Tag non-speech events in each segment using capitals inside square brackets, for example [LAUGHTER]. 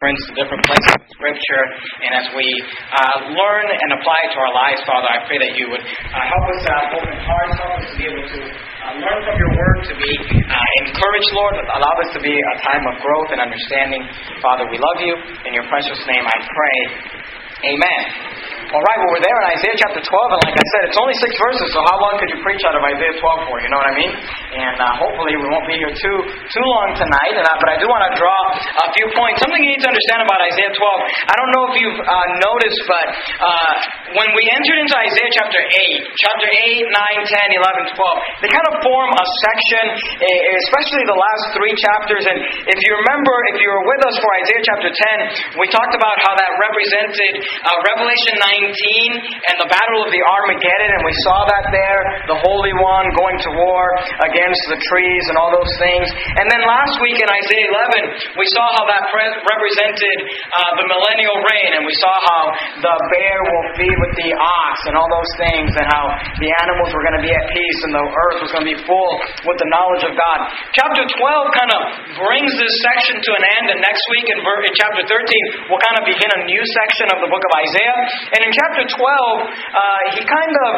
reference to different places in Scripture, and as we uh, learn and apply it to our lives, Father, I pray that you would uh, help us to open hearts, help us to be able to uh, learn from your word, to be uh, encouraged, Lord, allow this to be a time of growth and understanding. Father, we love you. In your precious name I pray. Amen. All right, well, we're there in Isaiah chapter 12, and like I said, it's only six verses, so how long could you preach out of Isaiah 12 for? You know what I mean? And uh, hopefully we won't be here too too long tonight, and, uh, but I do want to draw a few points. Something you need to understand about Isaiah 12. I don't know if you've uh, noticed, but uh, when we entered into Isaiah chapter 8, chapter 8, 9, 10, 11, 12, they kind of form a section, especially the last three chapters. And if you remember, if you were with us for Isaiah chapter 10, we talked about how that represented uh, Revelation 9 and the battle of the Armageddon, and we saw that there, the Holy One going to war against the trees and all those things. And then last week in Isaiah 11, we saw how that represented uh, the millennial reign, and we saw how the bear will feed with the ox and all those things, and how the animals were going to be at peace and the earth was going to be full with the knowledge of God. Chapter 12 kind of brings this section to an end, and next week in, in chapter 13, we'll kind of begin a new section of the book of Isaiah. And in in chapter 12, uh, he kind of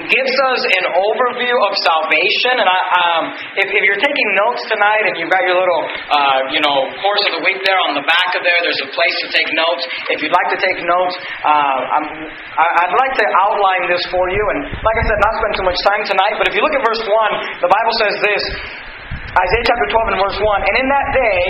gives us an overview of salvation. And I, um, if, if, you're taking notes tonight and you've got your little, uh, you know, course of the week there on the back of there, there's a place to take notes. If you'd like to take notes, uh, i would like to outline this for you. And like I said, not spend too much time tonight. But if you look at verse 1, the Bible says this Isaiah chapter 12 and verse 1 And in that day,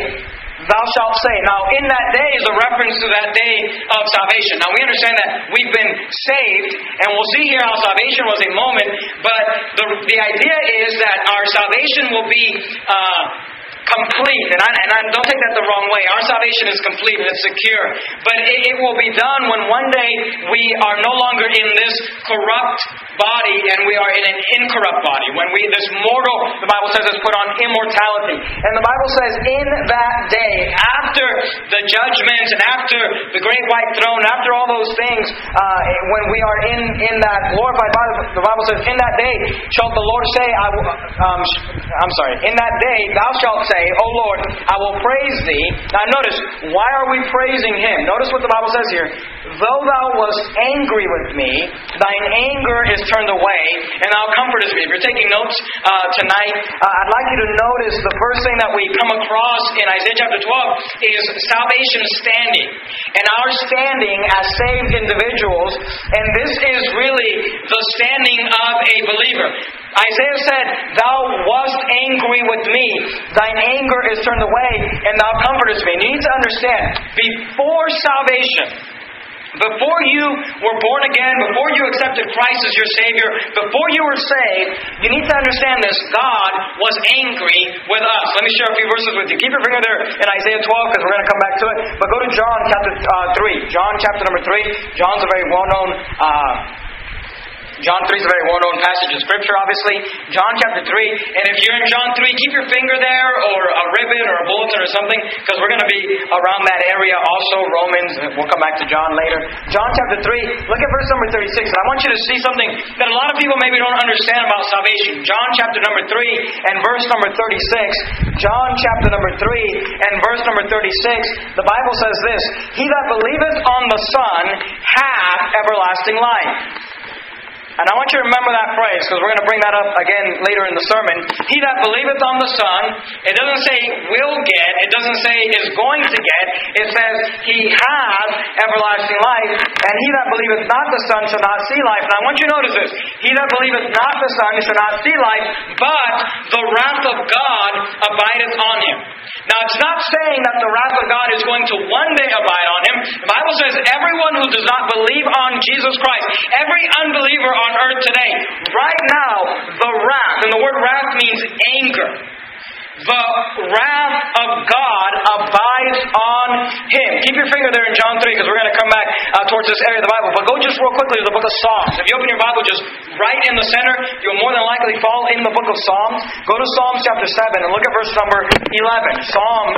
thou shalt say. Now, in that day is a reference to that day of salvation. Now, we understand that we've been saved, and we'll see here how salvation was a moment, but the, the idea is that our salvation will be. Uh, complete. And I, and I don't take that the wrong way. Our salvation is complete and it's secure. But it, it will be done when one day we are no longer in this corrupt body and we are in an incorrupt body. When we this mortal, the Bible says, is put on immortality. And the Bible says, in that day, after the judgment and after the great white throne, after all those things, uh, when we are in, in that glorified body, the Bible says, in that day shall the Lord say, I will, um, I'm sorry, in that day thou shalt say, O Lord, I will praise thee. Now notice, why are we praising him? Notice what the Bible says here. Though thou wast angry with me, thine anger is turned away, and thou comfortest me. If you're taking notes uh, tonight, uh, I'd like you to notice the first thing that we come across in Isaiah chapter 12 is salvation standing. And our standing as saved individuals, and this is really the standing of a believer. Isaiah said, Thou wast angry with me. Thine anger is turned away, and thou comfortest me. And you need to understand, before salvation, before you were born again, before you accepted Christ as your Savior, before you were saved, you need to understand this. God was angry with us. Let me share a few verses with you. Keep your finger there in Isaiah 12 because we're going to come back to it. But go to John chapter uh, 3. John chapter number 3. John's a very well known. Uh, John 3 is a very well known passage of Scripture, obviously. John chapter 3. And if you're in John 3, keep your finger there or a ribbon or a bulletin or something because we're going to be around that area also. Romans, we'll come back to John later. John chapter 3, look at verse number 36. And I want you to see something that a lot of people maybe don't understand about salvation. John chapter number 3 and verse number 36. John chapter number 3 and verse number 36. The Bible says this He that believeth on the Son hath everlasting life. And I want you to remember that phrase because we're going to bring that up again later in the sermon. He that believeth on the Son, it doesn't say will get, it doesn't say is going to get, it says he has everlasting life, and he that believeth not the Son shall not see life. And I want you to notice this. He that believeth not the Son shall not see life, but the wrath of God abideth on him. Now, it's not saying that the wrath of God is going to one day abide on him. The Bible says everyone who does not believe on Jesus Christ, every unbeliever on earth today, right now, the wrath, and the word wrath means anger the wrath of God abides on him. Keep your finger there in John 3 because we're going to come back uh, towards this area of the Bible. But go just real quickly to the book of Psalms. If you open your Bible just right in the center, you'll more than likely fall in the book of Psalms. Go to Psalms chapter 7 and look at verse number 11. Psalm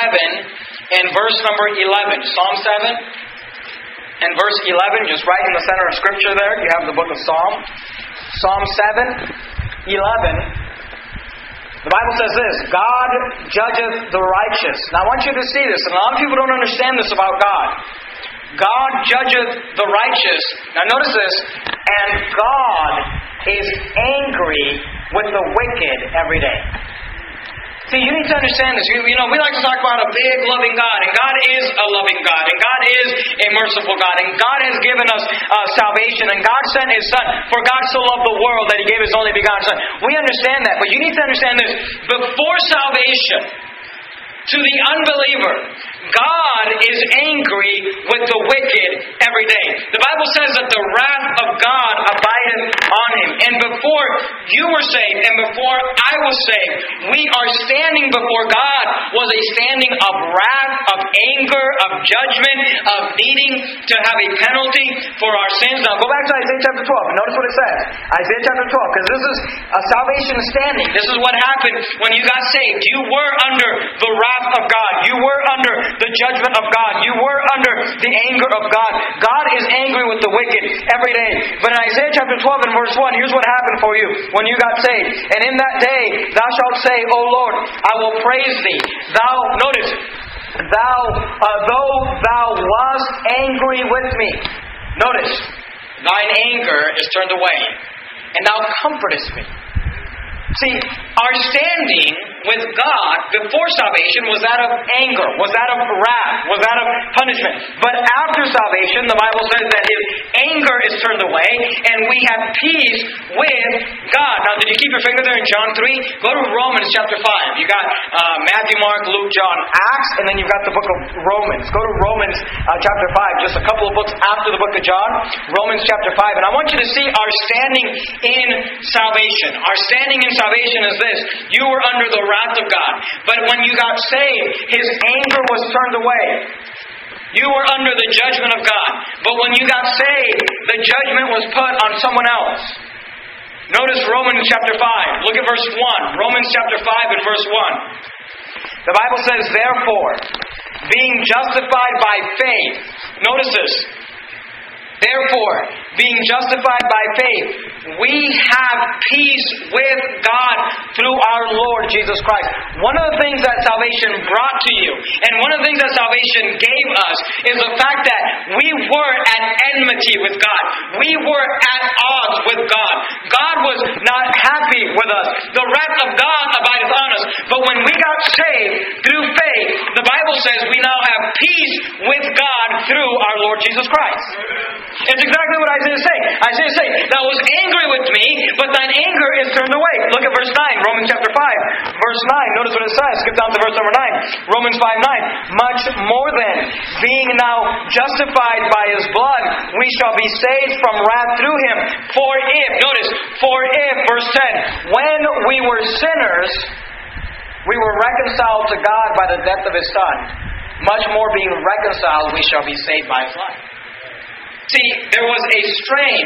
7 and verse number 11. Psalm 7 and verse 11, just right in the center of Scripture there, you have the book of Psalm. Psalm 7, 11. The Bible says this God judgeth the righteous. Now I want you to see this, and a lot of people don't understand this about God. God judgeth the righteous. Now notice this, and God is angry with the wicked every day. See, you need to understand this. You, you, know, we like to talk about a big, loving God, and God is a loving God, and God is a merciful God, and God has given us uh, salvation, and God sent His Son. For God so loved the world that He gave His only begotten Son. We understand that, but you need to understand this. Before salvation, to the unbeliever, God is angry with the wicked every day. The Bible says that the wrath of God abideth on him. And before you were saved and before I was saved, we are standing before God was a standing of wrath, of anger, of judgment, of needing to have a penalty for our sins. Now go back to Isaiah chapter 12 notice what it says. Isaiah chapter 12, because this is a salvation standing. This is what happened when you got saved. You were under the wrath of God. You were under the judgment of God. You were under the anger of God. God is angry with the wicked every day. But in Isaiah chapter 12 and verse 1, here's what happened for you when you got saved. And in that day thou shalt say, O Lord, I will praise thee. Thou, notice, thou, uh, though thou wast angry with me. Notice, thine anger is turned away, and thou comfortest me. See, our standing with God before salvation was that of anger, was that of wrath, was that of punishment. But after salvation, the Bible says that his anger is turned away and we have peace with God. Now, did you keep your finger there in John 3? Go to Romans chapter 5. You got uh, Matthew, Mark, Luke, John, Acts, and then you've got the book of Romans. Go to Romans uh, chapter 5, just a couple of books after the book of John. Romans chapter 5. And I want you to see our standing in salvation. Our standing in salvation is this you were under the wrath of God. But when you got saved, his anger was turned away. You were under the judgment of God. But when you got saved, the judgment was put on someone else. Notice Romans chapter 5. Look at verse 1. Romans chapter 5 and verse 1. The Bible says, Therefore, being justified by faith, notice this. Therefore, being justified by faith, we have peace with God through our Lord Jesus Christ. One of the things that salvation brought to you, and one of the things that salvation gave us, is the fact that we were at enmity with God. We were at odds with God. God was not happy with us. The wrath of God abideth on us. But when we got saved through faith, the Bible says we now have peace with God through our Lord Jesus Christ. It's exactly what Isaiah is saying. Isaiah is saying, Thou was angry with me, but thine anger is turned away. Look at verse 9, Romans chapter 5. Verse 9, notice what it says. Skip down to verse number 9. Romans 5 9. Much more than, being now justified by his blood, we shall be saved from wrath through him. For if, notice, for if, verse 10, when we were sinners, we were reconciled to God by the death of his Son. Much more being reconciled, we shall be saved by his life. See, there was a strain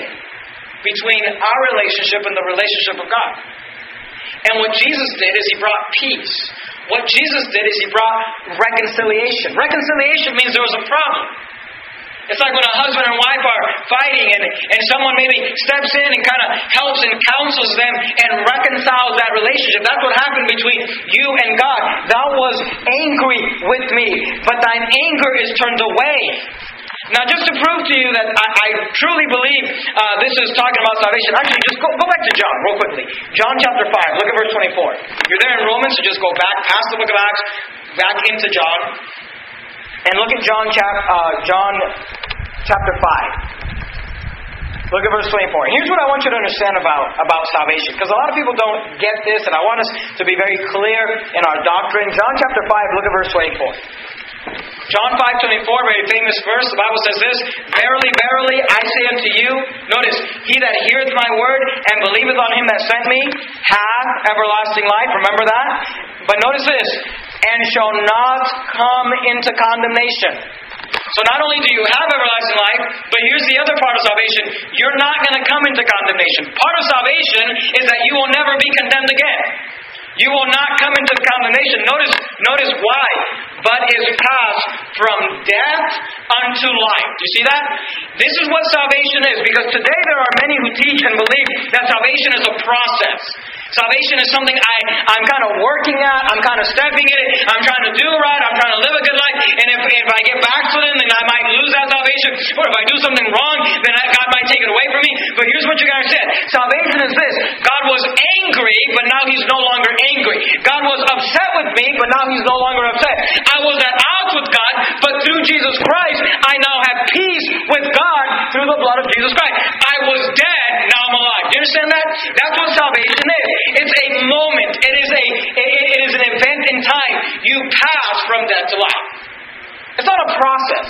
between our relationship and the relationship of God. And what Jesus did is he brought peace. What Jesus did is he brought reconciliation. Reconciliation means there was a problem. It's like when a husband and wife are fighting and, and someone maybe steps in and kind of helps and counsels them and reconciles that relationship. That's what happened between you and God. Thou was angry with me, but thine anger is turned away. Now, just to prove to you that I, I truly believe uh, this is talking about salvation, actually, just go, go back to John real quickly. John chapter 5, look at verse 24. You're there in Romans, so just go back past the book of Acts, back into John, and look at John, chap, uh, John chapter 5. Look at verse 24. And here's what I want you to understand about, about salvation, because a lot of people don't get this, and I want us to be very clear in our doctrine. John chapter 5, look at verse 24. John 5.24, very famous verse, the Bible says this, Verily, verily, I say unto you, notice, he that heareth my word and believeth on him that sent me, hath everlasting life. Remember that? But notice this, and shall not come into condemnation. So not only do you have everlasting life, but here's the other part of salvation. You're not going to come into condemnation. Part of salvation is that you will never be condemned again. You will not come into the condemnation. Notice, notice why. But is passed from death unto life. Do you see that? This is what salvation is. Because today there are many who teach and believe that salvation is a process. Salvation is something I, I'm kind of working at, I'm kind of stepping in it, I'm trying to do right, I'm trying to live a good life, and if, if I get backslidden, then I might lose that salvation, or if I do something wrong, then I, God might take it away from me. But here's what you gotta. Salvation is this. God was angry, but now he's no longer angry. God was upset with me, but now he's no longer upset. I was at odds with God, but through Jesus Christ, I now have peace with God through the blood of Jesus Christ. I was dead, now I'm alive. Do you understand that? That's what salvation is. It's a moment. It is a it, is an event in time. You pass from death to life. It's not a process.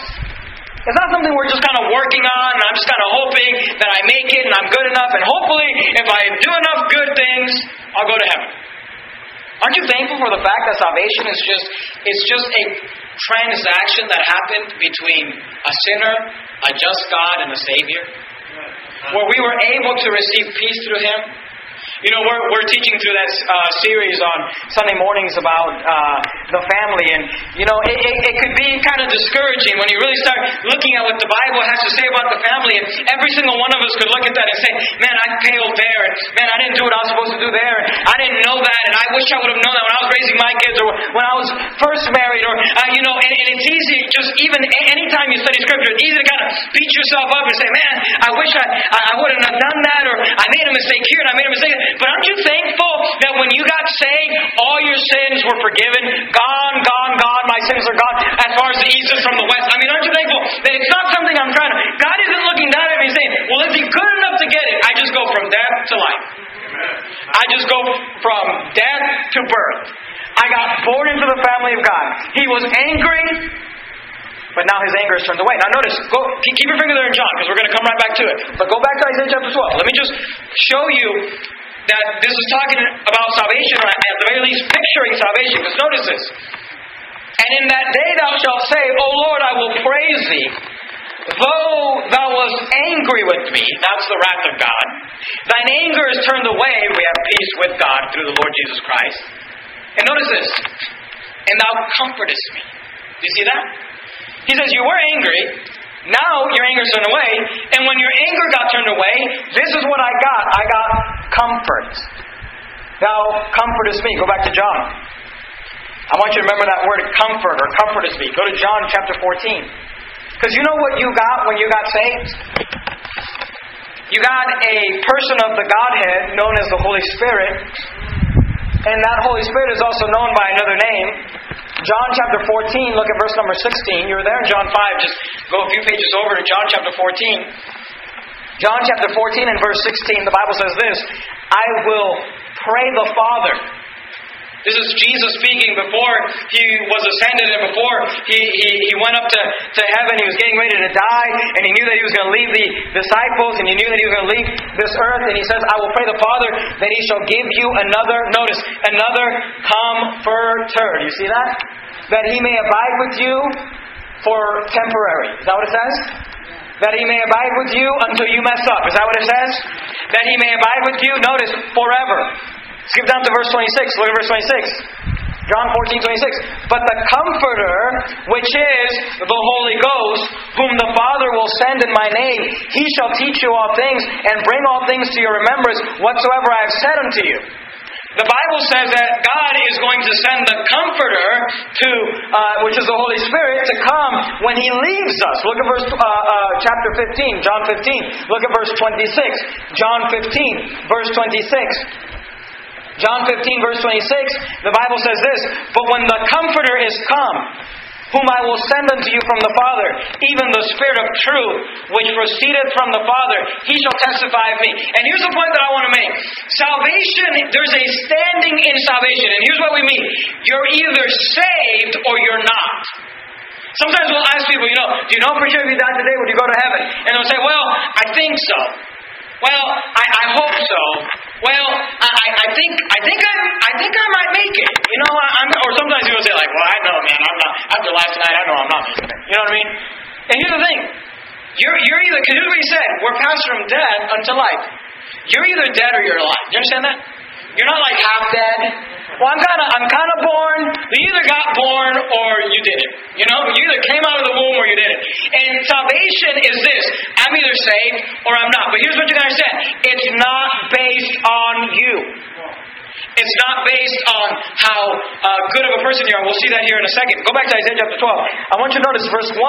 It's not something we're just kind of working on, and I'm just kind of hoping that I make it and I'm good enough, and hopefully, if I do enough good things, I'll go to heaven. Aren't you thankful for the fact that salvation is just it's just a transaction that happened between a sinner, a just God, and a Savior? Where we were able to receive peace through Him, you know, we're, we're teaching through that uh, series on Sunday mornings about uh, the family, and you know, it, it, it could be kind of discouraging when you really start looking at what the Bible has to say about the family, and every single one of us could look at that and say, "Man, I failed there, and man, I didn't do what I was supposed to do there, and I didn't know that, and I wish I would have known that when I was raising my kids, or when I was first married, or uh, you know." And, and it's easy, just even anytime you study Scripture, it's easy to kind of beat yourself up and say, "Man, I wish I I wouldn't have done that, or I made a mistake here, and I made a mistake." But aren't you thankful that when you got saved, all your sins were forgiven? Gone, gone, gone. My sins are gone. As far as the east is from the west. I mean, aren't you thankful that it's not something I'm trying to. God isn't looking down at me saying, well, is he good enough to get it? I just go from death to life. I just go from death to birth. I got born into the family of God. He was angry, but now his anger is turned away. Now notice, go keep your finger there in John, because we're going to come right back to it. But go back to Isaiah chapter 12. Let me just show you that this is talking about salvation, or at the very least picturing salvation. Because notice this. And in that day thou shalt say, O Lord, I will praise thee. Though thou wast angry with me, that's the wrath of God, thine anger is turned away. We have peace with God through the Lord Jesus Christ. And notice this. And thou comfortest me. Do you see that? He says, You were angry. Now your anger's turned away. And when your anger got turned away, this is what I got. I got comfort. Now, comfort is me. Go back to John. I want you to remember that word comfort or comfort is me. Go to John chapter 14. Because you know what you got when you got saved? You got a person of the Godhead known as the Holy Spirit. And that Holy Spirit is also known by another name. John chapter 14, look at verse number 16. You were there in John 5. Just go a few pages over to John chapter 14. John chapter 14 and verse 16, the Bible says this I will pray the Father this is Jesus speaking before he was ascended and before he, he, he went up to, to heaven. He was getting ready to die, and he knew that he was going to leave the disciples, and he knew that he was going to leave this earth. And he says, I will pray the Father that he shall give you another, notice, another comforter. Do you see that? That he may abide with you for temporary. Is that what it says? That he may abide with you until you mess up. Is that what it says? That he may abide with you, notice, forever. Skip down to verse 26. Look at verse 26. John 14, 26. But the Comforter, which is the Holy Ghost, whom the Father will send in my name, he shall teach you all things and bring all things to your remembrance whatsoever I have said unto you. The Bible says that God is going to send the Comforter to, uh, which is the Holy Spirit, to come when He leaves us. Look at verse uh, uh, chapter 15, John 15. Look at verse 26, John 15, verse 26. John 15, verse 26, the Bible says this But when the Comforter is come, whom I will send unto you from the Father, even the Spirit of truth, which proceedeth from the Father, he shall testify of me. And here's the point that I want to make salvation, there's a standing in salvation. And here's what we mean you're either saved or you're not. Sometimes we'll ask people, you know, do you know for sure if you died today, would you go to heaven? And they'll say, well, I think so. Well, I, I hope so. Well, I, I think I think I I think I might make it. You know, I, I'm or sometimes people say like, well, I know, man, I'm not. After last night, I know I'm not making it. You know what I mean? And here's the thing: you're you're either because here's what he said: we're passed from death unto life. You're either dead or you're alive. Do you understand that? You're not like half dead. Well, I'm kind of I'm kind of born. You either got born or you didn't. You know, you either came out of the womb or you didn't. And salvation is this: I'm either saved or I'm not. But here's what you gotta understand: it's not based on you. It's not based on how uh, good of a person you are. We'll see that here in a second. Go back to Isaiah chapter 12. I want you to notice verse 1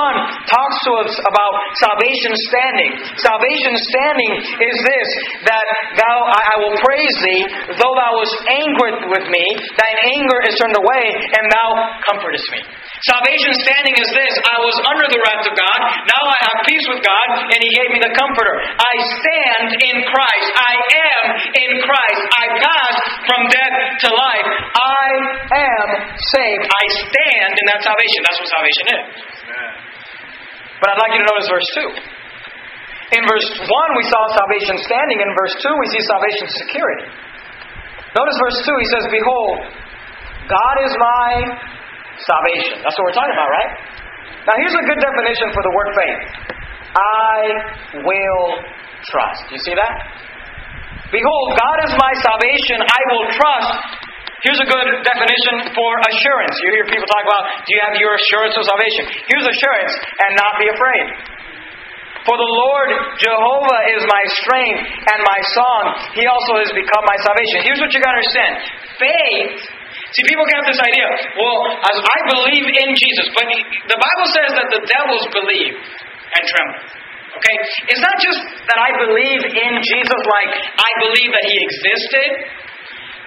talks to us about salvation standing. Salvation standing is this that thou, I, I will praise thee, though thou wast angered with me, thine anger is turned away, and thou comfortest me. Salvation standing is this I was under the wrath of God, now I have peace with God, and He gave me the Comforter. I stand in Christ. I am in Christ. I pass from death to life. I am saved. I stand in that salvation. That's what salvation is. But I'd like you to notice verse 2. In verse 1, we saw salvation standing. In verse 2, we see salvation security. Notice verse 2, he says, Behold, God is my salvation. That's what we're talking about, right? Now, here's a good definition for the word faith I will trust. You see that? Behold, God is my salvation. I will trust. Here's a good definition for assurance. You hear people talk about, do you have your assurance of salvation? Here's assurance and not be afraid. For the Lord Jehovah is my strength and my song. He also has become my salvation. Here's what you got to understand faith See, people have this idea, well, as I believe in Jesus, but the Bible says that the devils believe and tremble. Okay? It's not just that I believe in Jesus like I believe that he existed.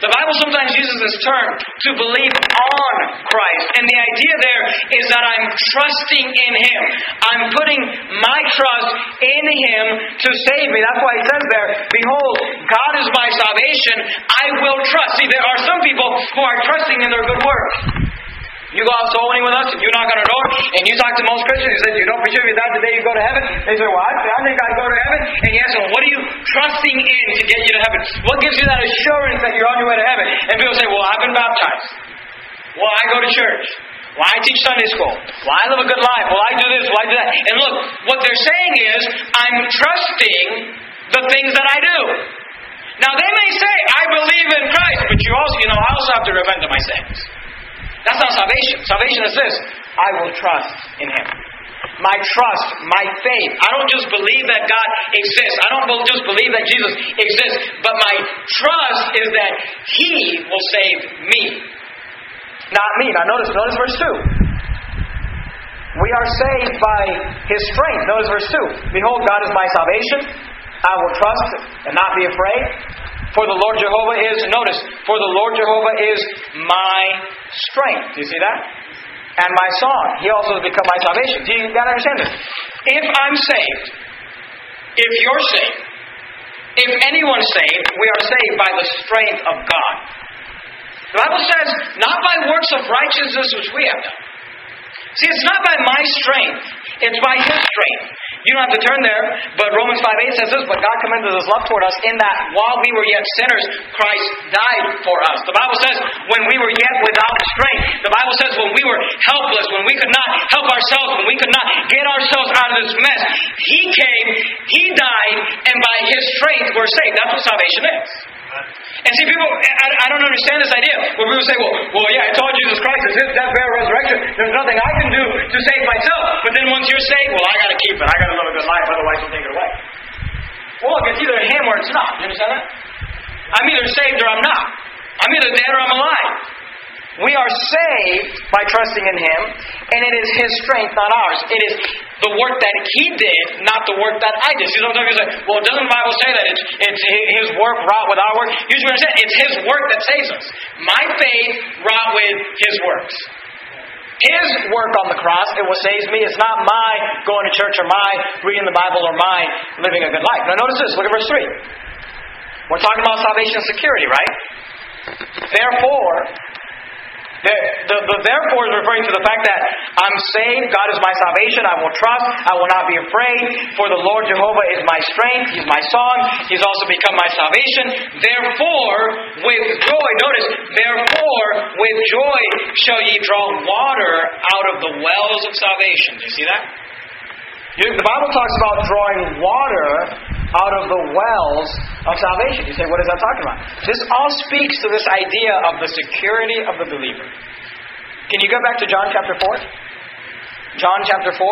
The Bible sometimes uses this term to believe on Christ. And the idea there is that I'm trusting in Him. I'm putting my trust in Him to save me. That's why it says there, Behold, God is my salvation. I will trust. See, there are some people who are trusting in their good works. You go out soul winning with us, and you knock on our door, and you talk to most Christians, you say, You don't for sure you die today, you go to heaven. They say, Well, I, I think I go to heaven. And you ask them, What are you trusting in to get you to heaven? What gives you that assurance that you're on your way to heaven? And people say, Well, I've been baptized. Well, I go to church. Well, I teach Sunday school. Well, I live a good life. Well, I do this. Well, I do that. And look, what they're saying is, I'm trusting the things that I do. Now, they may say, I believe in Christ, but you also, you know, I also have to repent of my sins. That's not salvation. Salvation is this I will trust in Him. My trust, my faith. I don't just believe that God exists. I don't just believe that Jesus exists. But my trust is that He will save me. Not me. Now notice, notice verse 2. We are saved by His strength. Notice verse 2. Behold, God is my salvation. I will trust and not be afraid. For the Lord Jehovah is, notice, for the Lord Jehovah is my strength. Do you see that? And my song. He also has become my salvation. Do you got to understand this? If I'm saved, if you're saved, if anyone's saved, we are saved by the strength of God. The Bible says, not by works of righteousness which we have done. See, it's not by my strength, it's by His strength. You don't have to turn there, but Romans 5 8 says this, but God commended his love toward us in that while we were yet sinners, Christ died for us. The Bible says when we were yet without strength. The Bible says when we were helpless, when we could not help ourselves, when we could not get ourselves out of this mess, He came, He died, and by His strength we're saved. That's what salvation is. And see, people, I, I, don't understand this idea where people say, well, well, yeah, it's all Jesus Christ. It's His death, burial, resurrection. There's nothing I can do to save myself. But then once you're saved, well, I got to keep it. I got to live a good life, otherwise He'll take it away. Well, it's either Him or it's not. You understand that? I'm either saved or I'm not. I'm either dead or I'm alive. We are saved by trusting in Him, and it is His strength, not ours. It is the work that He did, not the work that I did. See, sometimes you say, well, doesn't the Bible say that it's, it's His work wrought with our work? Here's what I'm saying it's His work that saves us. My faith wrought with His works. His work on the cross, it will save me. It's not my going to church or my reading the Bible or my living a good life. Now, notice this. Look at verse 3. We're talking about salvation security, right? Therefore, the, the, the, therefore is referring to the fact that I'm saved, God is my salvation, I will trust, I will not be afraid, for the Lord Jehovah is my strength, He's my song, He's also become my salvation. Therefore, with joy, notice, therefore, with joy shall ye draw water out of the wells of salvation. Do you see that? The Bible talks about drawing water out of the wells of salvation. You say, what is that talking about? This all speaks to this idea of the security of the believer. Can you go back to John chapter 4? John chapter 4?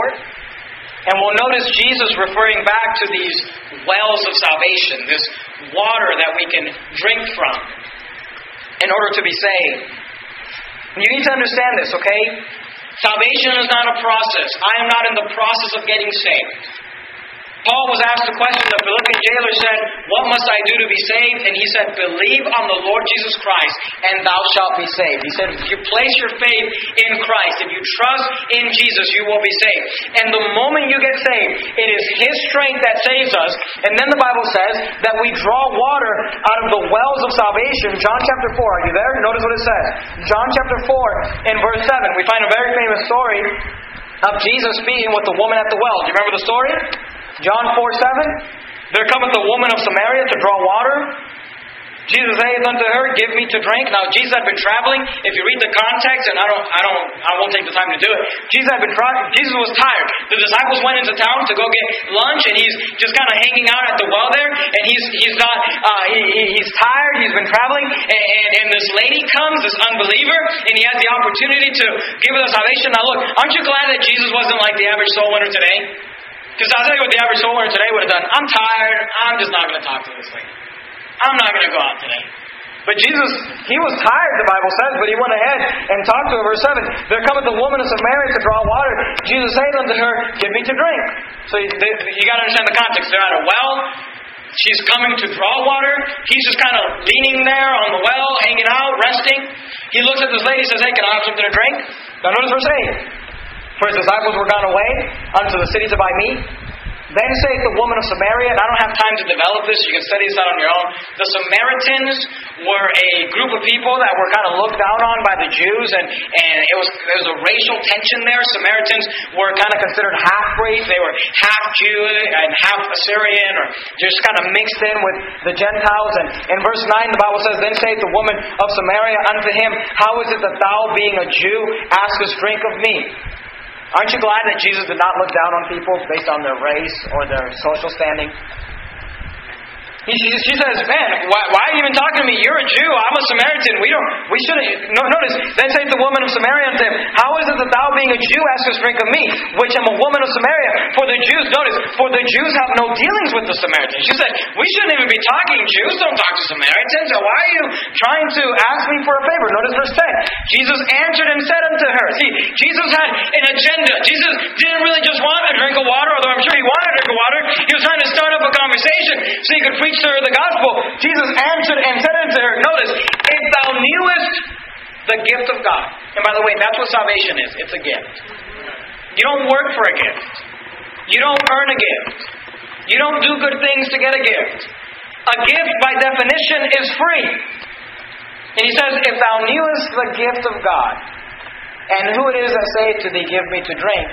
And we'll notice Jesus referring back to these wells of salvation, this water that we can drink from. in order to be saved. You need to understand this, okay? Salvation is not a process. I am not in the process of getting saved. Paul was asked a question. The Philippian jailer said, What must I do to be saved? And he said, Believe on the Lord Jesus Christ, and thou shalt be saved. He said, If you place your faith in Christ, if you trust in Jesus, you will be saved. And the moment you get saved, it is His strength that saves us. And then the Bible says that we draw water out of the wells of salvation. John chapter 4, are you there? Notice what it says. John chapter 4, in verse 7, we find a very famous story of Jesus speaking with the woman at the well. Do you remember the story? John 4 7. There cometh a woman of Samaria to draw water. Jesus saith unto her, Give me to drink. Now Jesus had been traveling. If you read the context, and I don't I don't I won't take the time to do it. Jesus had been Jesus was tired. The disciples went into town to go get lunch, and he's just kind of hanging out at the well there, and he's he's not uh, he, he's tired, he's been traveling, and, and, and this lady comes, this unbeliever, and he has the opportunity to give her the salvation. Now look, aren't you glad that Jesus wasn't like the average soul winner today? Because I'll tell you what the average soul today would have done. I'm tired. I'm just not going to talk to this lady. I'm not going to go out today. But Jesus, he was tired, the Bible says, but he went ahead and talked to her. Verse 7 There cometh the woman of Samaria to draw water. Jesus saith unto her, Give me to drink. So you got to understand the context. They're at a well. She's coming to draw water. He's just kind of leaning there on the well, hanging out, resting. He looks at this lady and says, Hey, can I have something to drink? Now notice verse 8. For his disciples were gone away unto the cities to meat. Then saith the woman of Samaria, and I don't have time to develop this, you can study this out on your own. The Samaritans were a group of people that were kind of looked down on by the Jews, and, and it was there was a racial tension there. Samaritans were kind of considered half breeds, they were half Jew and half Assyrian, or just kind of mixed in with the Gentiles. And in verse 9, the Bible says, Then saith the woman of Samaria unto him, How is it that thou, being a Jew, askest drink of me? Aren't you glad that Jesus did not look down on people based on their race or their social standing? He, she, says, "Man, why, why, are you even talking to me? You're a Jew. I'm a Samaritan. We don't. We shouldn't." No, notice. Then saith the woman of Samaria unto him, "How is it that thou, being a Jew, askest drink of me, which am a woman of Samaria?" For the Jews, notice, for the Jews have no dealings with the Samaritans. She said, "We shouldn't even be talking. Jews don't talk to Samaritans. So why are you trying to ask me for a favor?" Notice verse ten. Jesus answered and said unto her. See, Jesus had an agenda. Jesus didn't really just want a drink of water, although I'm sure he wanted a drink of water. He was trying to start up a conversation so he could preach preached her the gospel, Jesus answered and said unto her, Notice, if thou knewest the gift of God. And by the way, that's what salvation is it's a gift. You don't work for a gift, you don't earn a gift, you don't do good things to get a gift. A gift, by definition, is free. And he says, If thou knewest the gift of God, and who it is that saith to thee, Give me to drink.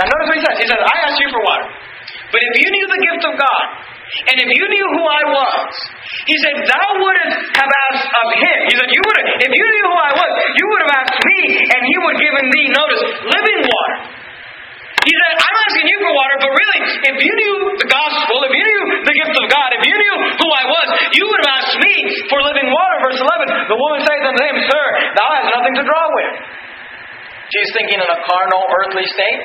Now notice what he says. He says, I asked you for water. But if you knew the gift of God, and if you knew who I was, he said, Thou wouldn't have asked of him. He said, You would have, if you knew who I was, you would have asked me, and he would have given thee, notice, living water. He said, I'm asking you for water, but really, if you knew the gospel, if you knew the gift of God, if you knew who I was, you would have asked me for living water. Verse 11, the woman saith unto him, Sir, thou hast nothing to draw with. She's thinking in a carnal, earthly state.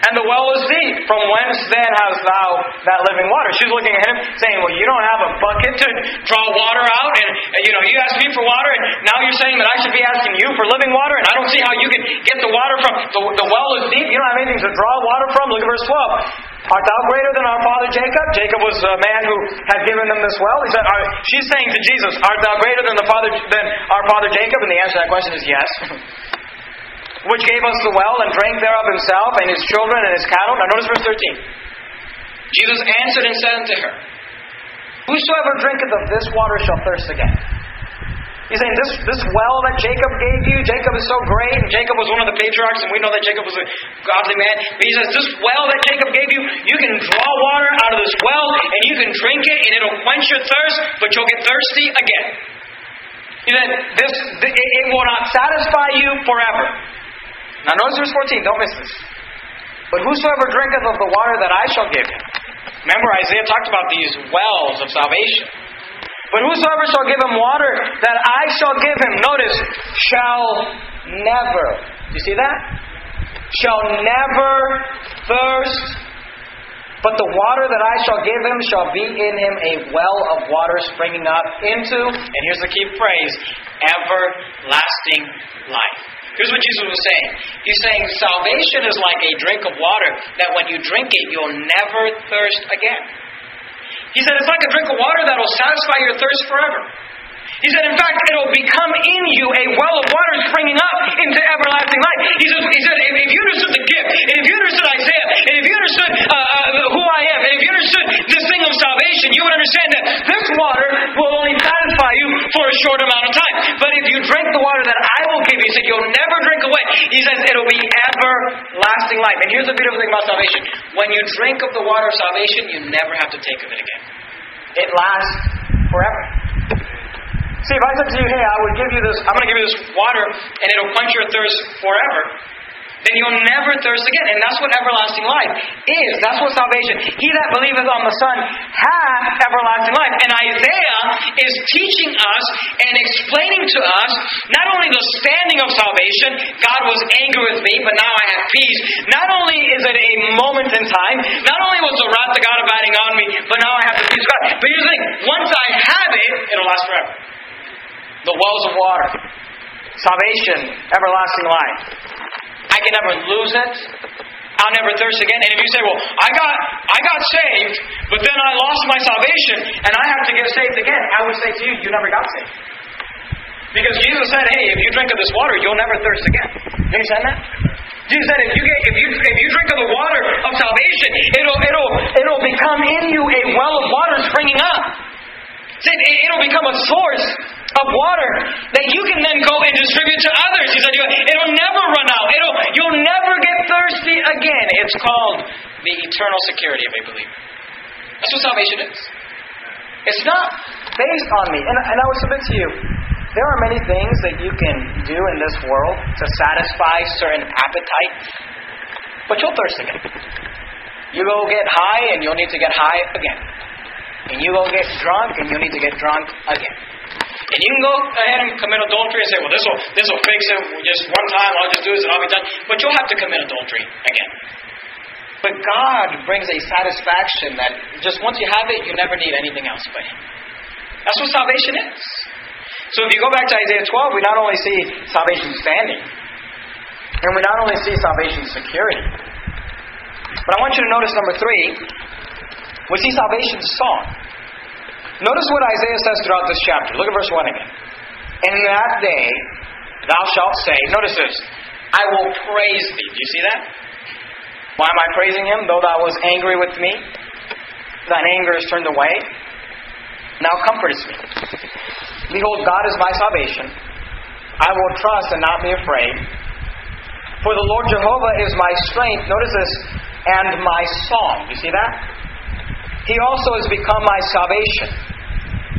And the well is deep. From whence then hast thou that living water? She's looking at him, saying, Well, you don't have a bucket to draw water out, and you know, you asked me for water, and now you're saying that I should be asking you for living water, and I don't see how you can get the water from the, the well is deep. You don't have anything to draw water from. Look at verse 12. Art thou greater than our father Jacob? Jacob was a man who had given them this well. He said, She's saying to Jesus, Art thou greater than the father than our father Jacob? And the answer to that question is yes. [LAUGHS] which gave us the well and drank thereof himself and his children and his cattle. Now notice verse 13. Jesus answered and said unto her, Whosoever drinketh of this water shall thirst again. He's saying this, this well that Jacob gave you, Jacob is so great, and Jacob was one of the patriarchs, and we know that Jacob was a godly man. But he says, This well that Jacob gave you, you can draw water out of this well, and you can drink it, and it'll quench your thirst, but you'll get thirsty again. He said, this, it will not satisfy you forever. Now notice verse 14, don't miss this. But whosoever drinketh of the water that I shall give him. Remember, Isaiah talked about these wells of salvation. But whosoever shall give him water that I shall give him, notice, shall never, Do you see that? Shall never thirst But the water that I shall give him shall be in him a well of water springing up into, and here's the key phrase, everlasting life. Here's what Jesus was saying. He's saying salvation is like a drink of water that when you drink it, you'll never thirst again. He said it's like a drink of water that will satisfy your thirst forever. He said, in fact, it'll become in you a well of water springing up into everlasting life. He said, he said if, if you understood the gift, and if you understood Isaiah, and if you understood uh, uh, who I am, and if you understood this thing of salvation, you would understand that this water will only satisfy you for a short amount of time. But if you drink the water that I will give you, he said, you'll never drink away. He says, it'll be everlasting life. And here's the beautiful thing about salvation. When you drink of the water of salvation, you never have to take of it again. It lasts forever. See, if I said to you, hey, I would give you this, I'm going to give you this water and it'll quench your thirst forever, then you'll never thirst again. And that's what everlasting life is. That's what salvation. He that believeth on the Son hath everlasting life. And Isaiah is teaching us and explaining to us not only the standing of salvation, God was angry with me, but now I have peace. Not only is it a moment in time, not only was the wrath of God abiding on me, but now I have the peace of God. But here's the thing once I have it, it'll last forever the wells of water, salvation, everlasting life. I can never lose it. I'll never thirst again. And if you say, "Well, I got I got saved, but then I lost my salvation and I have to get saved again," I would say to you, you never got saved. Because Jesus said, "Hey, if you drink of this water, you'll never thirst again." You understand that? Jesus said, "If you get if you if you drink of the water of salvation, it'll it'll it'll become in you a well of water springing up." It'll become a source of water that you can then go and distribute to others. He said, it'll never run out. It'll, you'll never get thirsty again. It's called the eternal security of a believer. That's what salvation is. It's not based on me. And, and I would submit to you, there are many things that you can do in this world to satisfy certain appetites, but you'll thirst again. You go get high and you'll need to get high again. And you go get drunk and you'll need to get drunk again. And you can go ahead and commit adultery and say, well, this will, this will fix it just one time, I'll just do this and I'll be done. But you'll have to commit adultery again. But God brings a satisfaction that just once you have it, you never need anything else but Him. That's what salvation is. So if you go back to Isaiah 12, we not only see salvation standing, and we not only see salvation security, but I want you to notice number three, we see salvation song. Notice what Isaiah says throughout this chapter. Look at verse 1 again. In that day thou shalt say, notice this, I will praise thee. Do you see that? Why am I praising him? Though thou was angry with me, thine anger is turned away. Now comfortest me. Behold, God is my salvation. I will trust and not be afraid. For the Lord Jehovah is my strength. Notice this, and my song. You see that? He also has become my salvation.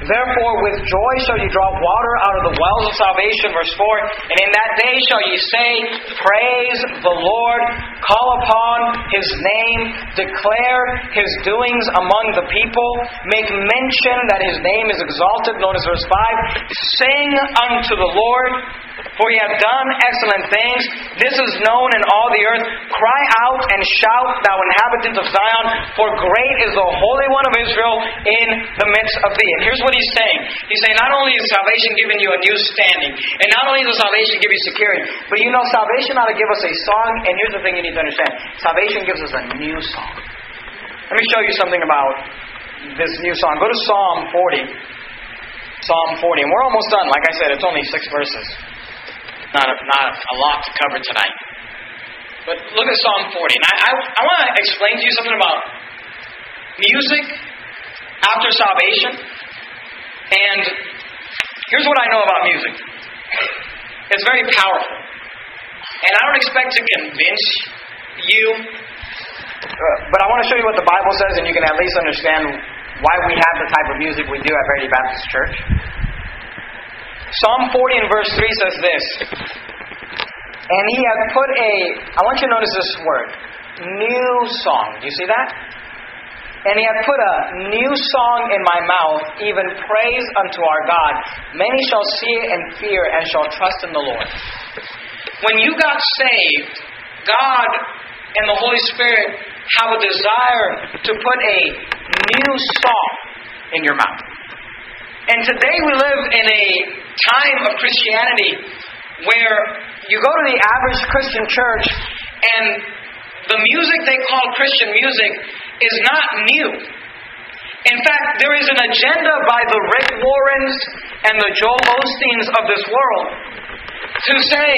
Therefore, with joy shall you draw water out of the wells of salvation. Verse 4 And in that day shall ye say, Praise the Lord, call upon his name, declare his doings among the people, make mention that his name is exalted. Notice verse 5 Sing unto the Lord for ye have done excellent things. This is known in all the earth. Cry out and shout, thou inhabitant of Zion, for great is the Holy One of Israel in the midst of thee. And here's what he's saying. He's saying, not only is salvation giving you a new standing, and not only does salvation give you security, but you know salvation ought to give us a song, and here's the thing you need to understand. Salvation gives us a new song. Let me show you something about this new song. Go to Psalm 40. Psalm 40. And we're almost done. Like I said, it's only six verses. Not a, not a lot to cover tonight. But look at Psalm 40. And I, I, I want to explain to you something about music after salvation. And here's what I know about music it's very powerful. And I don't expect to convince you, uh, but I want to show you what the Bible says, and you can at least understand why we have the type of music we do at Verity Baptist Church. Psalm 40 and verse 3 says this And he hath put a, I want you to notice this word, new song. Do you see that? And he hath put a new song in my mouth, even praise unto our God. Many shall see it and fear and shall trust in the Lord. When you got saved, God and the Holy Spirit have a desire to put a new song in your mouth. And today we live in a time of Christianity where you go to the average Christian church and the music they call Christian music is not new. In fact, there is an agenda by the Rick Warrens and the Joel Osteens of this world to say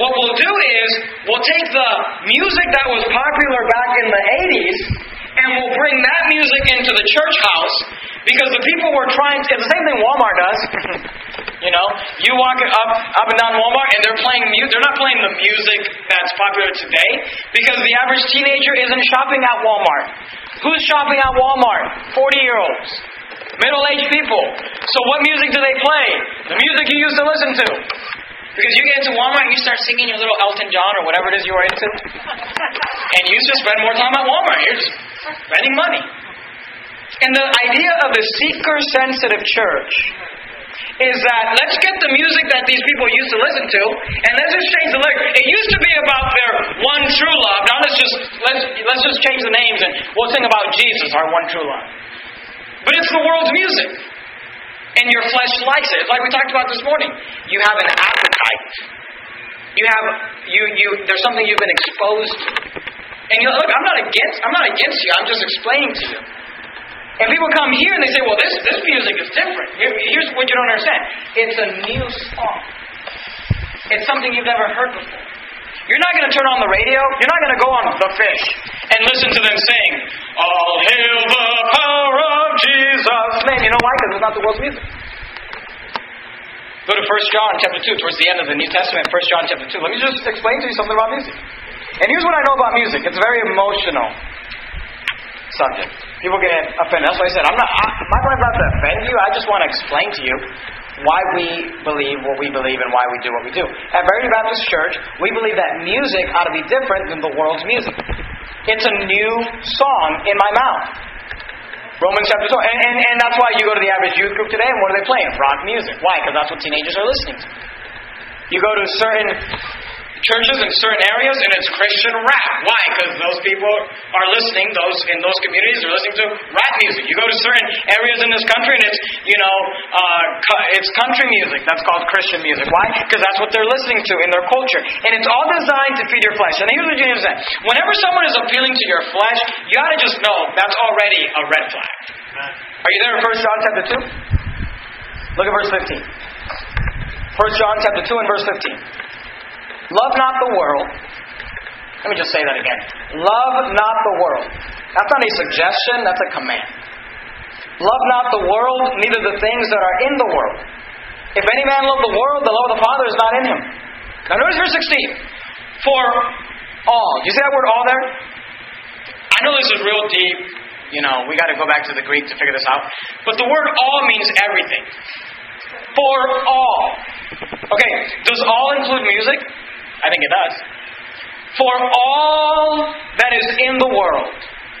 what we'll do is we'll take the music that was popular back in the 80s and we'll bring that music into the church house because the people were trying to, it's the same thing Walmart does. [LAUGHS] you know, you walk up up and down Walmart and they're playing music. They're not playing the music that's popular today because the average teenager isn't shopping at Walmart. Who's shopping at Walmart? 40 year olds. Middle aged people. So what music do they play? The music you used to listen to. Because you get into Walmart and you start singing your little Elton John or whatever it is you are into. And you just spend more time at Walmart. You're just spending money. And the idea of the seeker sensitive church is that let's get the music that these people used to listen to and let's just change the lyrics. It used to be about their one true love. Now let's just let's let's just change the names and we'll sing about Jesus, our one true love. But it's the world's music and your flesh likes it. Like we talked about this morning. You have an appetite. You have you you there's something you've been exposed to. And you look, I'm not against I'm not against you, I'm just explaining to you. And people come here and they say, Well this this music is different. Here, here's what you don't understand. It's a new song. It's something you've never heard before. You're not going to turn on the radio. You're not going to go on The Fish and listen to them sing, All hail the power of Jesus' name. You know why? Because it's not the world's music. Go to 1 John chapter 2, towards the end of the New Testament, 1 John chapter 2. Let me just explain to you something about music. And here's what I know about music it's very emotional subject. People get offended. That's why I said, I'm not, I, my point is not to offend you. I just want to explain to you why we believe what we believe and why we do what we do. At Verity Baptist Church, we believe that music ought to be different than the world's music. It's a new song in my mouth. Romans chapter 12. And, and, and that's why you go to the average youth group today, and what are they playing? Rock music. Why? Because that's what teenagers are listening to. You go to certain churches in certain areas, and it's Christian rap. Why? Because those people are listening. Those in those communities are listening to rap music. You go to certain areas in this country, and it's you know uh, it's country music. That's called Christian music. Why? Because that's what they're listening to in their culture, and it's all designed to feed your flesh. And here's what you need to say: Whenever someone is appealing to your flesh, you ought to just know that's already a red flag. Are you there in First John chapter two? Look at verse fifteen. First John chapter two and verse fifteen. Love not the world. Let me just say that again. Love not the world. That's not a suggestion, that's a command. Love not the world, neither the things that are in the world. If any man love the world, the love of the Father is not in him. Now notice verse 16. For all. Do you see that word all there? I know this is real deep. You know, we got to go back to the Greek to figure this out. But the word all means everything. For all. Okay, does all include music? I think it does. For all that is in the world,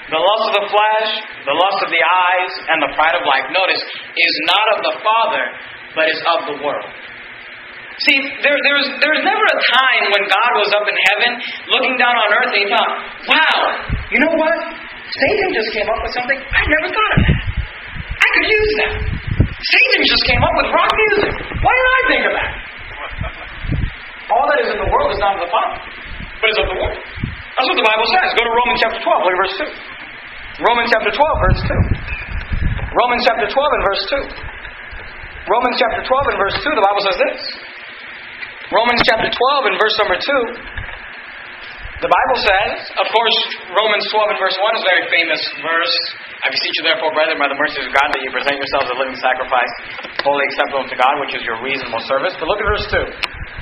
the lust of the flesh, the lust of the eyes, and the pride of life, notice, is not of the Father, but is of the world. See, there, there's, there's never a time when God was up in heaven looking down on earth and he thought, wow, you know what? Satan just came up with something. I never thought of that. I could use that. Satan just came up with rock music. Why didn't I think of that? All that is in the world is not of the Father, but is of the world. That's what the Bible says. Go to Romans chapter 12, look at verse 2. Romans chapter 12, verse 2. Romans chapter 12 and verse 2. Romans chapter 12 and verse 2, the Bible says this. Romans chapter 12 and verse number 2. The Bible says, of course, Romans 12 and verse 1 is a very famous verse. I beseech you, therefore, brethren, by the mercies of God, that you present yourselves a living sacrifice, wholly acceptable to God, which is your reasonable service. But look at verse 2.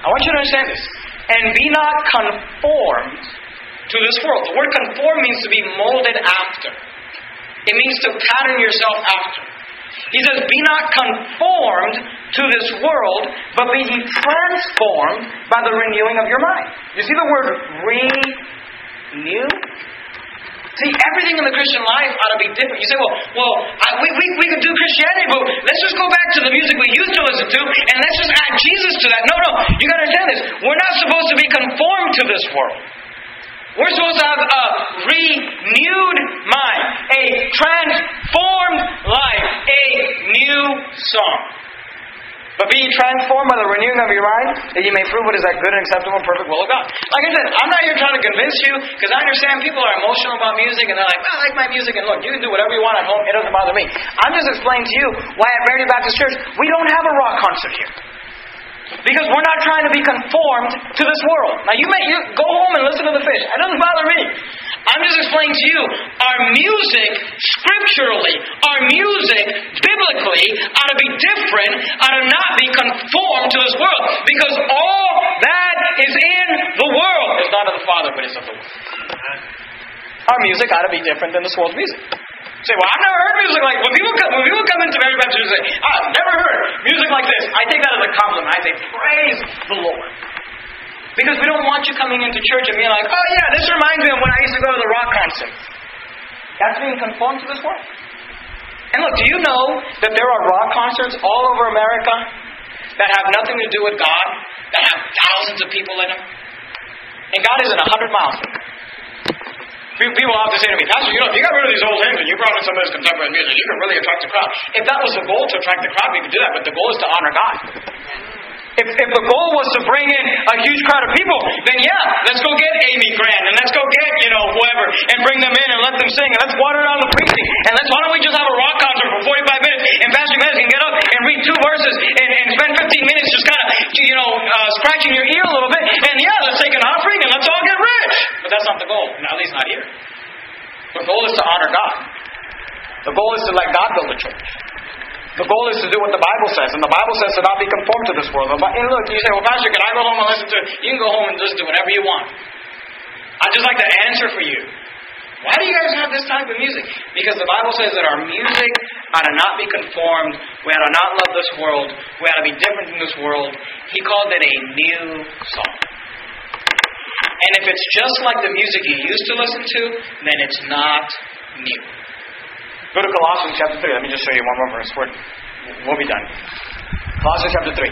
I want you to understand this. And be not conformed to this world. The word conform means to be molded after. It means to pattern yourself after. He says, Be not conformed to this world, but be ye transformed by the renewing of your mind. You see the word renew? See, everything in the Christian life ought to be different. You say, well, well, I, we, we, we could do Christianity, but let's just go back to the music we used to listen to and let's just add Jesus to that. No, no, you got to understand this. We're not supposed to be conformed to this world. We're supposed to have a renewed mind, a transformed life, a new song. But be transformed by the renewing of your mind, that you may prove what is that good and acceptable and perfect will of God. Like I said, I'm not here trying to convince you, because I understand people are emotional about music, and they're like, well, I like my music, and look, you can do whatever you want at home, it doesn't bother me. I'm just explaining to you why at Verity Baptist Church, we don't have a rock concert here. Because we're not trying to be conformed to this world. Now, you may you go home and listen to the fish. It doesn't bother me. I'm just explaining to you our music, scripturally, our music, biblically, ought to be different, ought to not be conformed to this world. Because all that is in the world is not of the Father, but is of the world. Our music ought to be different than this world's music. Say, well, I've never heard music like when people come when people come into Verity Baptist and say, I've never heard music like this. I take that as a compliment. I say, praise the Lord. Because we don't want you coming into church and being like, oh yeah, this reminds me of when I used to go to the rock concert. That's being conformed to this world. And look, do you know that there are rock concerts all over America that have nothing to do with God, that have thousands of people in them? And God isn't a hundred miles from them. People often say to me, Pastor, you know, if you got rid of these brought in some of contemporary music, you could really attract the crowd. If that was the goal to attract the crowd, we could do that, but the goal is to honor God. If, if the goal was to bring in a huge crowd of people, then yeah, let's go get Amy Grant and let's go get, you know, whoever and bring them in and let them sing and let's water down the preaching. And let's, why don't we just have a rock concert for 45 minutes and Pastor Jimenez can get up and read two verses and, and spend 15 minutes just kind of, you know, uh, scratching your ear a little bit. And yeah, let's take an offering and let's all get rich. But that's not the goal. at least not here. The goal is to honor God. The goal is to let God build a church. The goal is to do what the Bible says, and the Bible says to not be conformed to this world. And look, you say, well, Pastor, can I go home and listen to it? You can go home and listen to whatever you want. I'd just like to answer for you. Why do you guys have this type of music? Because the Bible says that our music ought to not be conformed. We ought to not love this world. We ought to be different from this world. He called it a new song. And if it's just like the music you used to listen to, then it's not new. Go to Colossians chapter 3. Let me just show you one more verse. We're, we'll be done. Colossians chapter 3.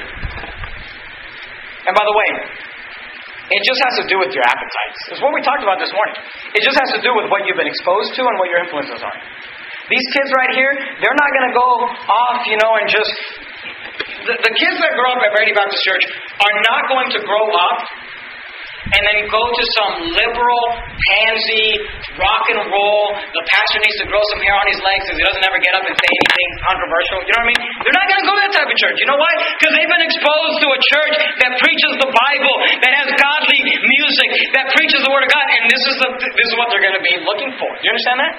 And by the way, it just has to do with your appetites. It's what we talked about this morning. It just has to do with what you've been exposed to and what your influences are. These kids right here, they're not going to go off, you know, and just. The, the kids that grow up at Verity Baptist Church are not going to grow up and then go to some liberal, pansy, rock and roll. The pastor needs to grow some hair on his legs because he doesn't ever get up and say anything controversial. You know what I mean? They're not going to go to that type of church. You know why? Because they've been exposed to a church that preaches the Bible, that has godly music, that preaches the Word of God, and this is the this is what they're going to be looking for. Do you understand that?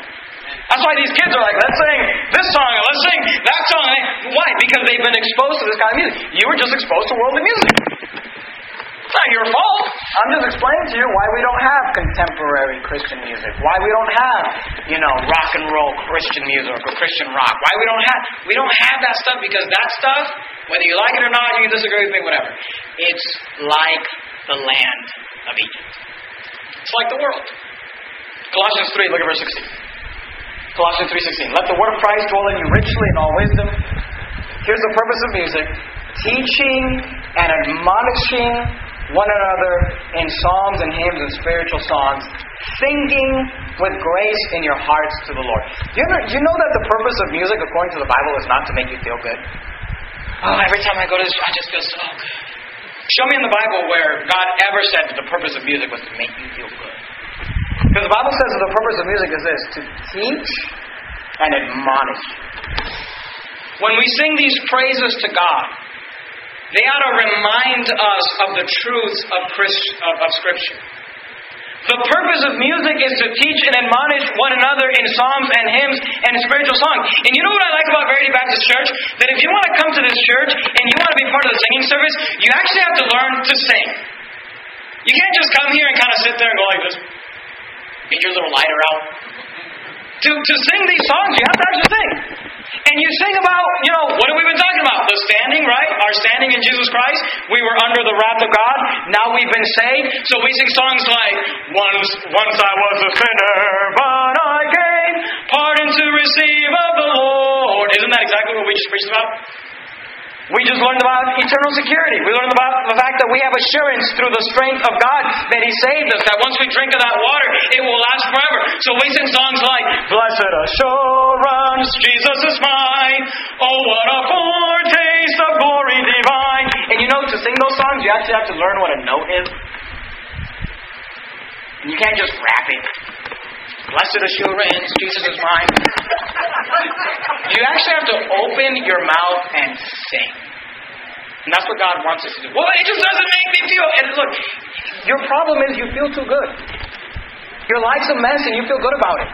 That's why these kids are like, let's sing this song and let's sing that song. Why? Because they've been exposed to this kind of music. You were just exposed to worldly music. It's not your fault. I'm just explaining to you why we don't have contemporary Christian music, why we don't have, you know, rock and roll Christian music or Christian rock. Why we don't have we don't have that stuff because that stuff, whether you like it or not, you disagree with me, whatever. It's like the land of Egypt. It's like the world. Colossians 3, look at verse 16. Colossians 3:16. Let the word of Christ dwell in you richly in all wisdom. Here's the purpose of music: teaching and admonishing one another in psalms and hymns and spiritual songs, singing with grace in your hearts to the Lord. You know, you know that the purpose of music, according to the Bible, is not to make you feel good? Oh, every time I go to this, I just feel so good. Show me in the Bible where God ever said that the purpose of music was to make you feel good. Because the Bible says that the purpose of music is this to teach and admonish. When we sing these praises to God, they ought to remind us of the truths of, Christ, of, of Scripture. The purpose of music is to teach and admonish one another in psalms and hymns and spiritual songs. And you know what I like about Verity Baptist Church? That if you want to come to this church and you want to be part of the singing service, you actually have to learn to sing. You can't just come here and kind of sit there and go like this, get your little lighter out. To, to sing these songs, you have to actually sing. And you sing about, you know, what have we been talking about? The standing, right? Our standing in Jesus Christ. We were under the wrath of God. Now we've been saved. So we sing songs like, Once, once I was a sinner, but I came pardon to receive of the Lord. Isn't that exactly what we just preached about? We just learned about eternal security. We learned about the fact that we have assurance through the strength of God that He saved us, that once we drink of that water, it will last forever. So we sing songs like, Blessed assurance, Jesus is mine. Oh, what a foretaste of glory divine. And you know, to sing those songs, you actually have to learn what a note is. And you can't just rap it. Blessed assurance, Jesus is mine. [LAUGHS] you actually have to open your mouth and sing. And that's what God wants us to do. Well, it just doesn't make me feel. And look, your problem is you feel too good. Your life's a mess and you feel good about it.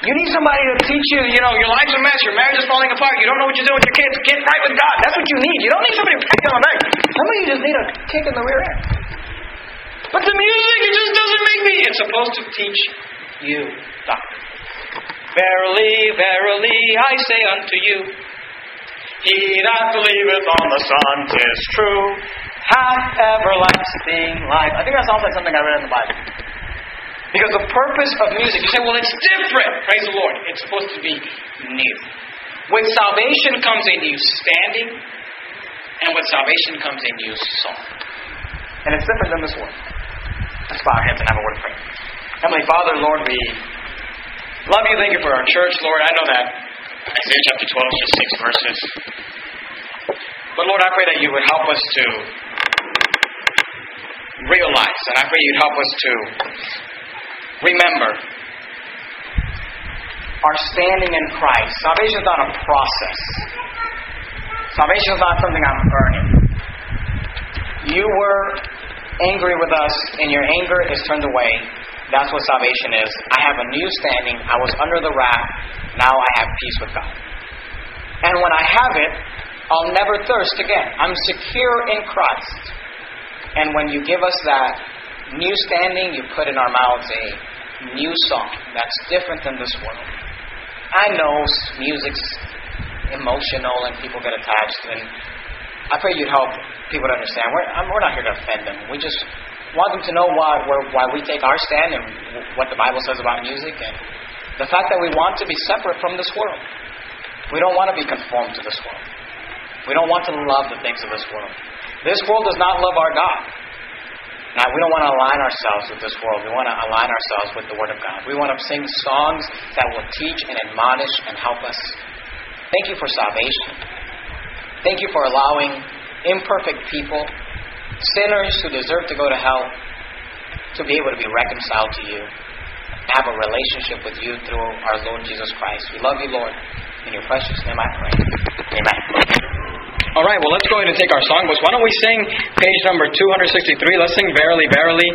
You need somebody to teach you, you know, your life's a mess, your marriage is falling apart, you don't know what you're doing with your kids. Get right with God. That's what you need. You don't need somebody to pat you on the back. Some of you just need a kick in the rear end. But the music, it just doesn't make me. It's supposed to teach you doctrine. Verily, verily, I say unto you, he that believeth on the Son is true, hath everlasting life. I think that sounds like something I read in the Bible. Because the purpose of music, you say, well, it's different. Praise the Lord. It's supposed to be new. With salvation comes a new standing, and with salvation comes a new song. And it's different than this world. Let's bow our heads and have a word of prayer. Heavenly Father, Lord, we love you. Thank you for our church, Lord. I know that Isaiah chapter 12 is just six verses. But Lord, I pray that you would help us to realize, and I pray you'd help us to remember our standing in Christ. Salvation is not a process. Salvation is not something I'm earning. You were angry with us, and your anger is turned away. That's what salvation is. I have a new standing. I was under the wrath. Now I have peace with God. And when I have it, I'll never thirst again. I'm secure in Christ. And when you give us that new standing, you put in our mouths a new song that's different than this world. I know music's emotional and people get attached, and I pray you'd help people to understand. We're, we're not here to offend them. We just want them to know why, why we take our stand and what the Bible says about music and the fact that we want to be separate from this world. We don't want to be conformed to this world. We don't want to love the things of this world. This world does not love our God. Now, we don't want to align ourselves with this world. We want to align ourselves with the Word of God. We want to sing songs that will teach and admonish and help us. Thank you for salvation. Thank you for allowing imperfect people, sinners who deserve to go to hell, to be able to be reconciled to you, have a relationship with you through our Lord Jesus Christ. We love you, Lord. In your precious name I pray. Amen. All right, well, let's go ahead and take our songbooks. Why don't we sing page number 263? Let's sing Verily, Verily.